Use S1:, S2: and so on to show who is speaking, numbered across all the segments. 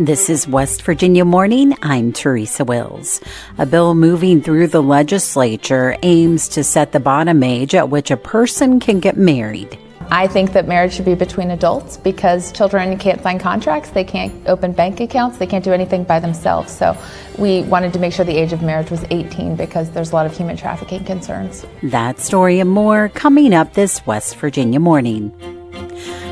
S1: This is West Virginia Morning. I'm Teresa Wills. A bill moving through the legislature aims to set the bottom age at which a person can get married.
S2: I think that marriage should be between adults because children can't sign contracts, they can't open bank accounts, they can't do anything by themselves. So we wanted to make sure the age of marriage was 18 because there's a lot of human trafficking concerns.
S1: That story and more coming up this West Virginia morning.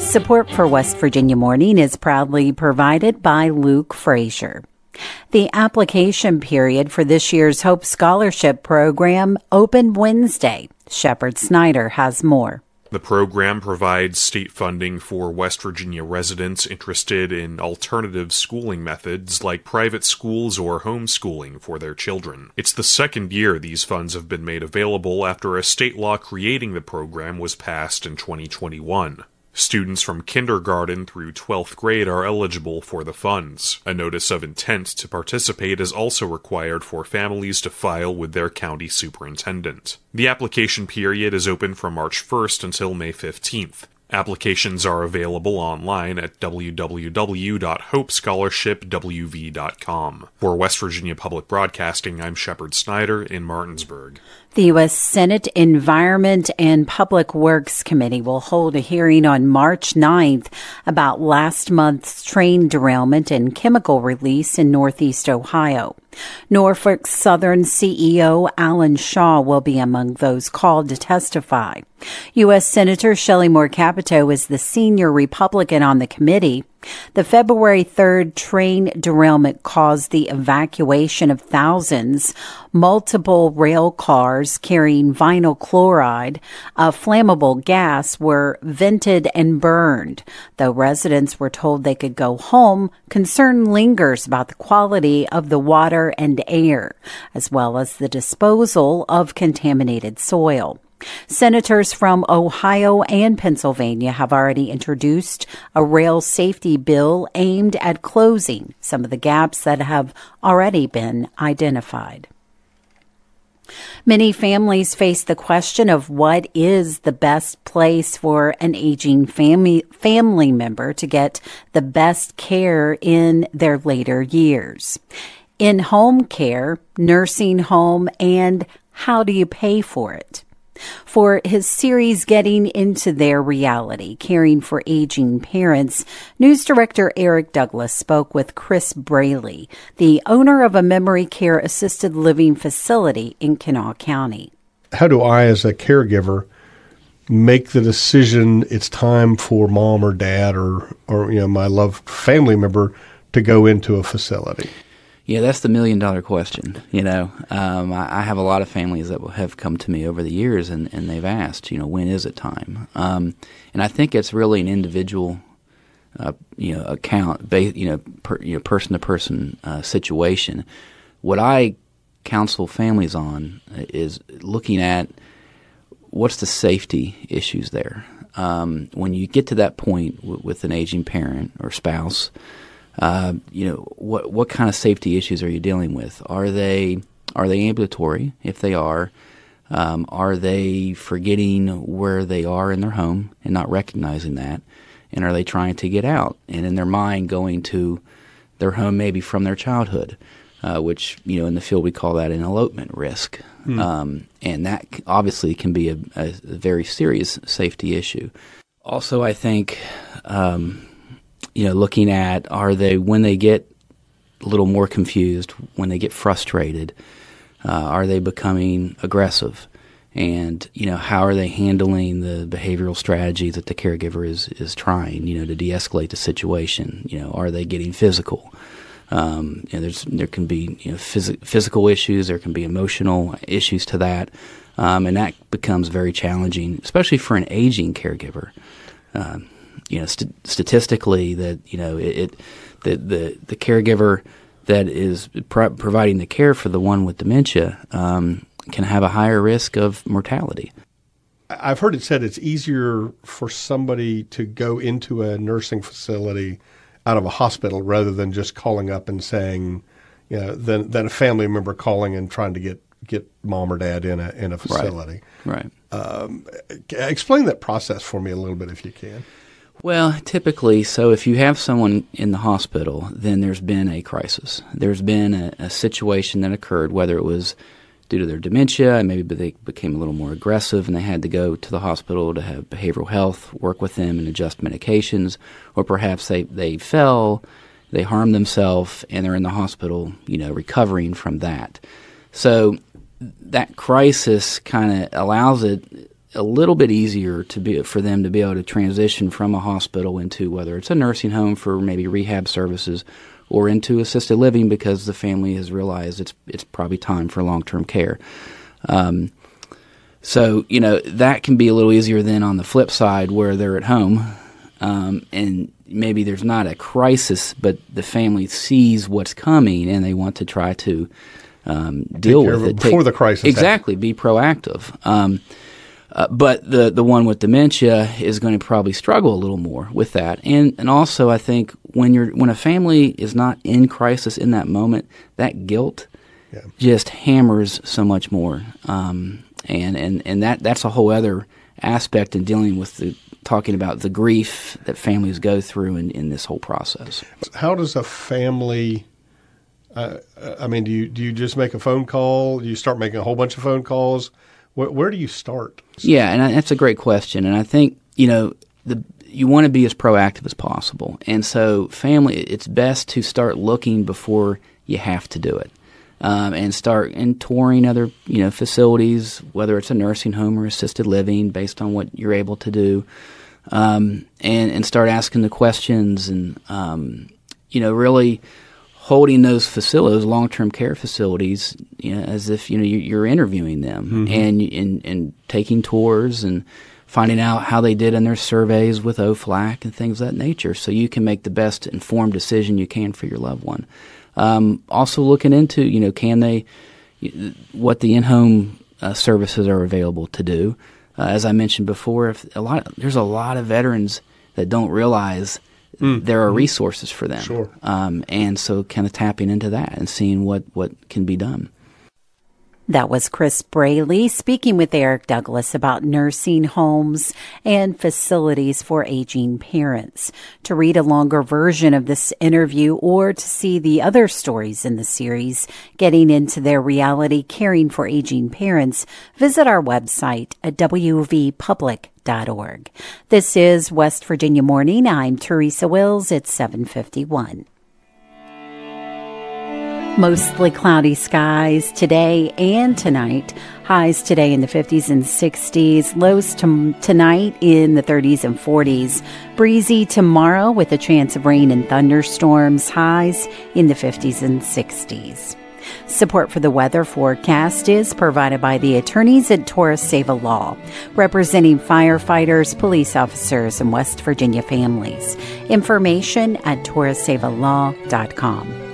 S1: Support for West Virginia Morning is proudly provided by Luke Frazier. The application period for this year's Hope Scholarship Program opened Wednesday. Shepherd Snyder has more.
S3: The program provides state funding for West Virginia residents interested in alternative schooling methods like private schools or homeschooling for their children. It's the second year these funds have been made available after a state law creating the program was passed in 2021. Students from kindergarten through 12th grade are eligible for the funds. A notice of intent to participate is also required for families to file with their county superintendent. The application period is open from March 1st until May 15th. Applications are available online at www.hopescholarshipwv.com. For West Virginia Public Broadcasting, I'm Shepherd Snyder in Martinsburg.
S1: The U.S. Senate Environment and Public Works Committee will hold a hearing on March 9th about last month's train derailment and chemical release in Northeast Ohio. Norfolk Southern CEO Alan Shaw will be among those called to testify. U.S. Senator Shelley Moore Capito is the senior Republican on the committee. The February 3rd train derailment caused the evacuation of thousands. Multiple rail cars carrying vinyl chloride, a flammable gas, were vented and burned. Though residents were told they could go home, concern lingers about the quality of the water and air, as well as the disposal of contaminated soil. Senators from Ohio and Pennsylvania have already introduced a rail safety bill aimed at closing some of the gaps that have already been identified. Many families face the question of what is the best place for an aging family family member to get the best care in their later years. In home care, nursing home, and how do you pay for it? For his series Getting into Their Reality, Caring for Aging Parents, news director Eric Douglas spoke with Chris Braley, the owner of a memory care assisted living facility in Kanawha County.
S4: How do I, as a caregiver, make the decision it's time for mom or dad or, or you know, my loved family member to go into a facility?
S5: Yeah, that's the million dollar question. You know, um, I, I, have a lot of families that have come to me over the years, and, and they've asked, you know, when is it time? Um, and I think it's really an individual, uh, you know, account, you know, per, you know, person to person uh, situation. What I counsel families on is looking at what's the safety issues there. Um, when you get to that point w- with an aging parent or spouse uh, you know, what what kind of safety issues are you dealing with? Are they are they ambulatory? If they are, um, are they forgetting where they are in their home and not recognizing that? And are they trying to get out and in their mind going to their home maybe from their childhood, uh, which you know in the field we call that an elopement risk, hmm. um, and that obviously can be a, a, very serious safety issue. Also, I think um, you know, looking at are they when they get a little more confused, when they get frustrated, uh, are they becoming aggressive? And you know, how are they handling the behavioral strategy that the caregiver is is trying, you know, to de-escalate the situation? You know, are they getting physical? Um, you know, there's there can be you know phys- physical issues, there can be emotional issues to that, um, and that becomes very challenging, especially for an aging caregiver. Um, you know st- statistically that you know it, it the, the the caregiver that is pro- providing the care for the one with dementia um, can have a higher risk of mortality.
S4: I've heard it said it's easier for somebody to go into a nursing facility out of a hospital rather than just calling up and saying, you know, than than a family member calling and trying to get get mom or dad in a in a facility.
S5: Right. right. Um,
S4: explain that process for me a little bit if you can.
S5: Well, typically, so if you have someone in the hospital, then there's been a crisis. There's been a, a situation that occurred, whether it was due to their dementia, and maybe they became a little more aggressive and they had to go to the hospital to have behavioral health work with them and adjust medications, or perhaps they, they fell, they harmed themselves, and they're in the hospital, you know, recovering from that. So that crisis kind of allows it a little bit easier to be for them to be able to transition from a hospital into whether it's a nursing home for maybe rehab services or into assisted living because the family has realized it's it's probably time for long term care. Um, so you know that can be a little easier than on the flip side where they're at home um, and maybe there's not a crisis, but the family sees what's coming and they want to try to um, deal with it
S4: before Take, the crisis.
S5: Exactly, be proactive. Uh, but the the one with dementia is going to probably struggle a little more with that, and and also I think when you're when a family is not in crisis in that moment, that guilt yeah. just hammers so much more, um, and and and that that's a whole other aspect in dealing with the talking about the grief that families go through in, in this whole process.
S4: How does a family? Uh, I mean, do you do you just make a phone call? Do you start making a whole bunch of phone calls? Where, where do you start?
S5: Yeah, and I, that's a great question. And I think you know the you want to be as proactive as possible. And so, family, it's best to start looking before you have to do it, um, and start and touring other you know facilities, whether it's a nursing home or assisted living, based on what you're able to do, um, and and start asking the questions and um, you know really holding those facilities, long term care facilities, you know, as if you know you're interviewing them mm-hmm. and, and and taking tours and finding out how they did in their surveys with OHFLAC and things of that nature, so you can make the best informed decision you can for your loved one. Um, also, looking into you know can they what the in home uh, services are available to do. Uh, as I mentioned before, if a lot there's a lot of veterans that don't realize mm. there are mm-hmm. resources for them.
S4: Sure.
S5: Um, and so kind of tapping into that and seeing what, what can be done.
S1: That was Chris Braley speaking with Eric Douglas about nursing homes and facilities for aging parents. To read a longer version of this interview or to see the other stories in the series getting into their reality caring for aging parents, visit our website at wvpublic.org. This is West Virginia Morning. I'm Teresa Wills. It's 751. Mostly cloudy skies today and tonight. Highs today in the 50s and 60s. Lows to, tonight in the 30s and 40s. Breezy tomorrow with a chance of rain and thunderstorms. Highs in the 50s and 60s. Support for the weather forecast is provided by the attorneys at Torres Seva Law, representing firefighters, police officers, and West Virginia families. Information at torresevalaw.com.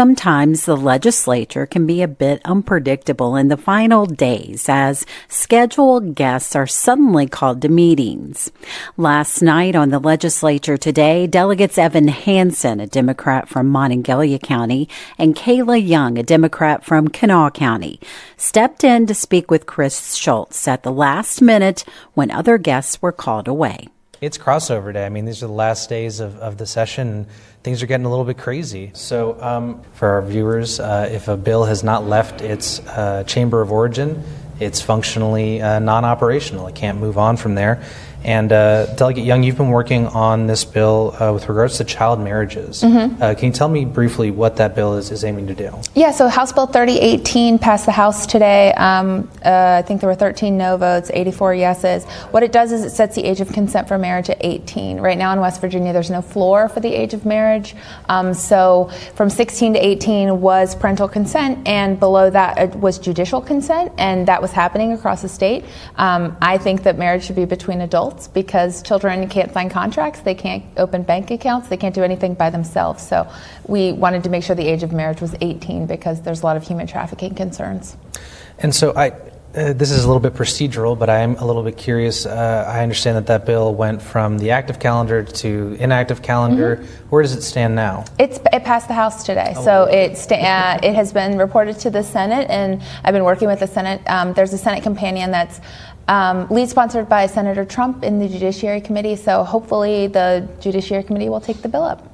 S1: Sometimes the legislature can be a bit unpredictable in the final days as scheduled guests are suddenly called to meetings. Last night on the legislature today, delegates Evan Hansen, a Democrat from Monongalia County, and Kayla Young, a Democrat from Kanawha County, stepped in to speak with Chris Schultz at the last minute when other guests were called away.
S6: It's crossover day. I mean, these are the last days of, of the session And things are getting a little bit crazy. So, um, for our viewers, uh, if a bill has not left its uh, chamber of origin, it's functionally uh, non operational. It can't move on from there. And uh, Delegate Young, you've been working on this bill uh, with regards to child marriages. Mm-hmm. Uh, can you tell me briefly what that bill is, is aiming to do?
S2: Yeah, so House Bill 3018 passed the House today. Um, uh, I think there were 13 no votes, 84 yeses. What it does is it sets the age of consent for marriage at 18. Right now in West Virginia, there's no floor for the age of marriage. Um, so from 16 to 18 was parental consent, and below that was judicial consent, and that was happening across the state. Um, I think that marriage should be between adults adults because children can't sign contracts, they can't open bank accounts, they can't do anything by themselves. So we wanted to make sure the age of marriage was 18 because there's a lot of human trafficking concerns.
S6: And so I uh, this is a little bit procedural, but I am a little bit curious. Uh, I understand that that bill went from the active calendar to inactive calendar. Mm-hmm. Where does it stand now?
S2: It's, it passed the House today, oh, so it sta- uh, it has been reported to the Senate, and I've been working with the Senate. Um, there's a Senate companion that's um, lead sponsored by Senator Trump in the Judiciary Committee, so hopefully the Judiciary Committee will take the bill up.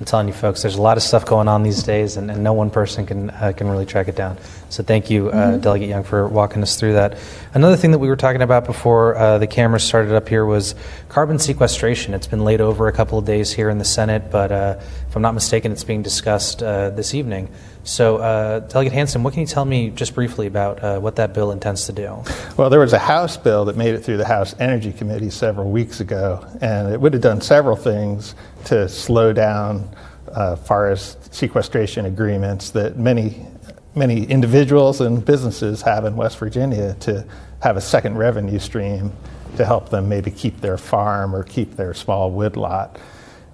S6: I'm telling you, folks, there's a lot of stuff going on these days, and, and no one person can uh, can really track it down. So thank you, uh, mm-hmm. Delegate Young, for walking us through that. Another thing that we were talking about before uh, the cameras started up here was carbon sequestration. It's been laid over a couple of days here in the Senate, but uh, if I'm not mistaken, it's being discussed uh, this evening. So, uh, Delegate Hansen, what can you tell me just briefly about uh, what that bill intends to do?
S7: Well, there was a House bill that made it through the House Energy Committee several weeks ago, and it would have done several things to slow down uh, forest sequestration agreements that many many individuals and businesses have in West Virginia to have a second revenue stream to help them maybe keep their farm or keep their small woodlot.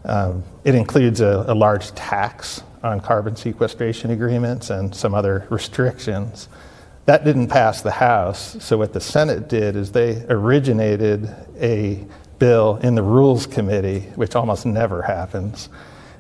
S7: Um, it includes a, a large tax on carbon sequestration agreements and some other restrictions. That didn't pass the House, so what the Senate did is they originated a bill in the Rules Committee, which almost never happens.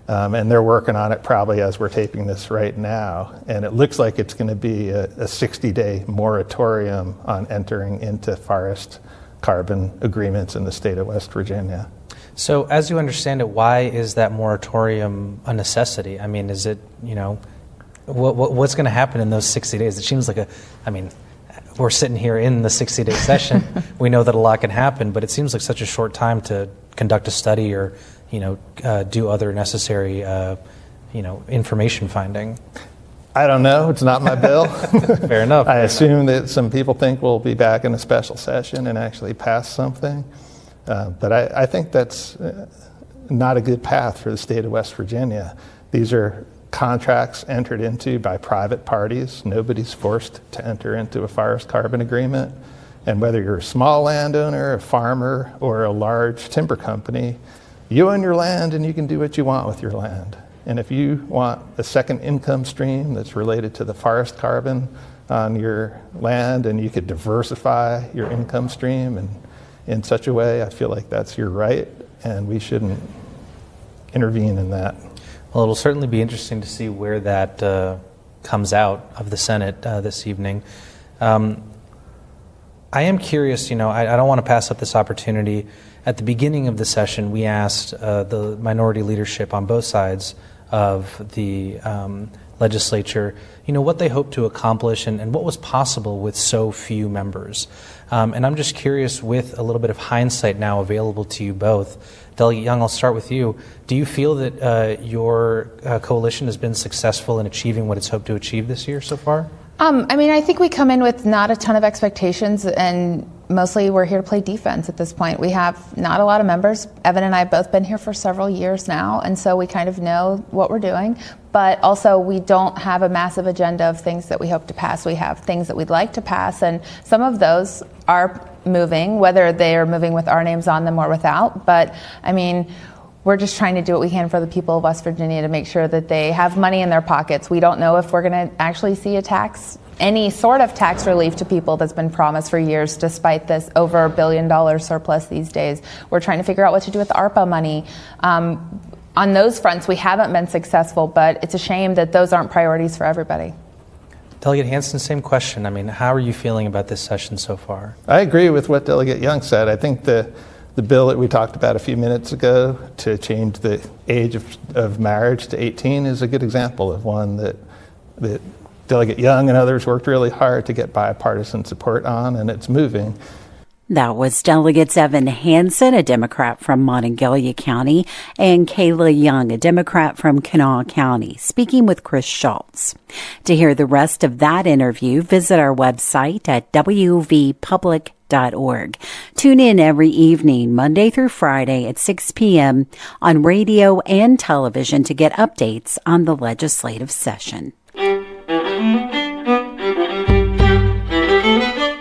S7: Um, and they're working on it probably as we're taping this right now. And it looks like it's going to be a, a 60 day moratorium on entering into forest carbon agreements in the state of West Virginia.
S6: So, as you understand it, why is that moratorium a necessity? I mean, is it, you know, what, what, what's going to happen in those 60 days? It seems like a, I mean, we're sitting here in the 60 day session. we know that a lot can happen, but it seems like such a short time to conduct a study or, you know, uh, do other necessary, uh, you know, information finding.
S7: I don't know. It's not my bill.
S6: Fair enough.
S7: I assume that some people think we'll be back in a special session and actually pass something. Uh, but I, I, think that's uh, not a good path for the state of West Virginia. These are contracts entered into by private parties. Nobody's forced to enter into a forest carbon agreement. And whether you're a small landowner, a farmer, or a large timber company, you own your land and you can do what you want with your land. And if you want a second income stream that's related to the forest carbon on your land and you could diversify your income stream and in such a way, I feel like that's your right, and we shouldn't intervene in that.
S6: Well, it'll certainly be interesting to see where that uh, comes out of the Senate uh, this evening. Um, I am curious, you know, I, I, don't want to pass up this opportunity. At the beginning of the session, we asked uh, the minority leadership on both sides of the um, legislature, you know, what they hoped to accomplish and, and what was possible with so few members. Um, and I'm just curious, with a little bit of hindsight now available to you both, Delegate Young, I'll start with you. Do you feel that uh, your uh, coalition has been successful in achieving what it's hoped to achieve this year so far?
S2: Um, I mean, I think we come in with not a ton of expectations, and mostly we're here to play defense at this point. We have not a lot of members. Evan and I have both been here for several years now, and so we kind of know what we're doing. But also, we don't have a massive agenda of things that we hope to pass. We have things that we'd like to pass, and some of those are moving, whether they are moving with our names on them or without. But I mean, we're just trying to do what we can for the people of West Virginia to make sure that they have money in their pockets. We don't know if we're going to actually see a tax, any sort of tax relief to people that's been promised for years, despite this over a billion dollar surplus these days. We're trying to figure out what to do with the ARPA money. Um, on those fronts, we haven't been successful, but it's a shame that those aren't priorities for everybody.
S6: Delegate Hansen, same question. I mean, how are you feeling about this session so far?
S7: I agree with what Delegate Young said. I think the the bill that we talked about a few minutes ago to change the age of, of marriage to 18 is a good example of one that, that Delegate Young and others worked really hard to get bipartisan support on, and it's moving.
S1: That was Delegates Evan Hansen, a Democrat from Monongalia County, and Kayla Young, a Democrat from Kanawha County, speaking with Chris Schultz. To hear the rest of that interview, visit our website at wvpublic.com org. Tune in every evening, Monday through Friday at 6 p.m. on radio and television to get updates on the legislative session.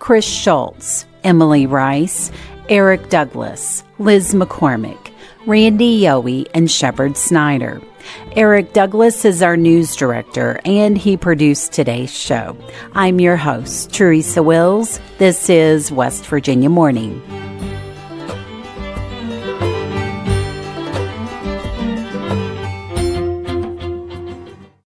S1: Chris Schultz, Emily Rice, Eric Douglas, Liz McCormick, Randy Yohe, and Shepherd Snyder. Eric Douglas is our news director, and he produced today's show. I'm your host, Teresa Wills. This is West Virginia Morning.